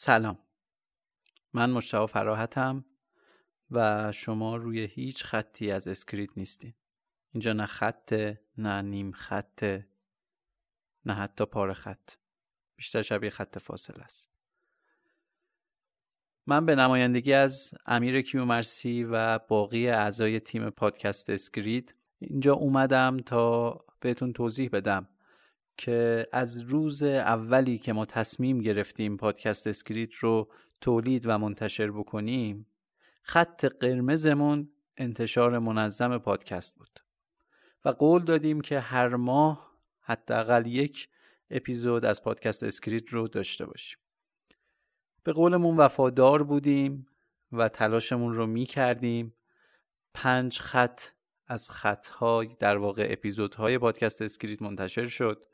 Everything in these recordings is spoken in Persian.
سلام. من مشتاق فراحتم و شما روی هیچ خطی از اسکریت نیستین. اینجا نه خطه نه نیم خطه نه حتی پاره خط. بیشتر شبیه خط فاصله است. من به نمایندگی از امیر کیومرسی و باقی اعضای تیم پادکست اسکریت اینجا اومدم تا بهتون توضیح بدم. که از روز اولی که ما تصمیم گرفتیم پادکست اسکریت رو تولید و منتشر بکنیم خط قرمزمون انتشار منظم پادکست بود. و قول دادیم که هر ماه حداقل یک اپیزود از پادکست اسکریت رو داشته باشیم. به قولمون وفادار بودیم و تلاشمون رو می کردیم پنج خط از خطهای در واقع اپیزودهای پادکست اسکریت منتشر شد.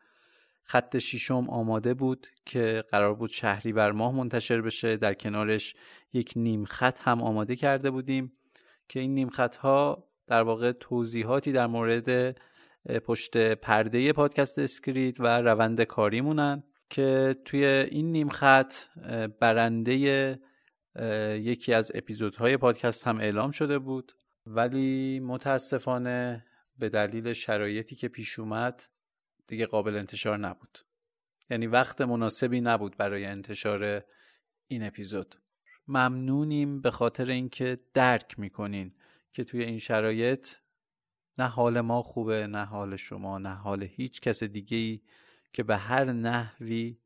خط شیشم آماده بود که قرار بود شهریور ماه منتشر بشه. در کنارش یک نیم خط هم آماده کرده بودیم که این نیم خط ها در واقع توضیحاتی در مورد پشت پرده پادکست اسکریت و روند کاریمونه که توی این نیم خط برنده یکی از اپیزودهای پادکست هم اعلام شده بود. ولی متاسفانه به دلیل شرایطی که پیش اومد دیگه قابل انتشار نبود. یعنی وقت مناسبی نبود برای انتشار این اپیزود. ممنونیم به خاطر اینکه درک می‌کنین که توی این شرایط نه حال ما خوبه نه حال شما نه حال هیچ کس دیگه ای که به هر نحوی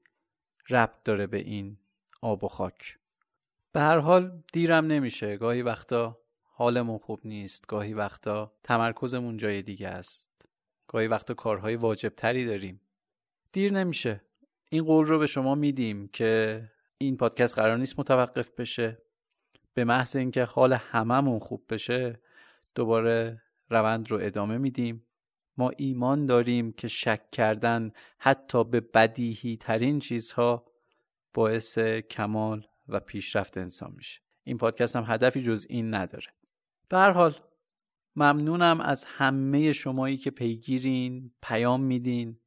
ربط داره به این آب و خاک. به هر حال دیرم نمیشه. گاهی وقتا حالمون خوب نیست گاهی وقتا تمرکزمون جای دیگه است. گاهی وقتا کارهای واجب تری داریم؟ دیر نمیشه. این قول رو به شما میدیم که این پادکست قرار نیست متوقف بشه. به محض اینکه حال هممون خوب بشه دوباره روند رو ادامه میدیم. ما ایمان داریم که شک کردن حتی به بدیهی ترین چیزها باعث کمال و پیشرفت انسان میشه. این پادکست هم هدفی جز این نداره. به هر حال ممنونم از همه شمایی که پیگیرین پیام میدین.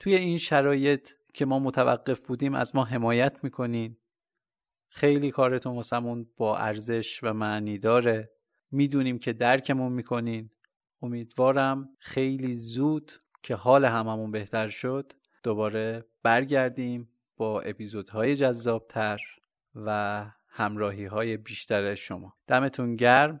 توی این شرایط که ما متوقف بودیم از ما حمایت می‌کنین. خیلی کارتون واسمون با ارزش و معنی داره. می‌دونیم که درکمون می‌کنین. امیدوارم خیلی زود که حال هممون بهتر شد دوباره برگردیم با اپیزودهای جذابتر و همراهی های بیشتر شما. دمتون گرم.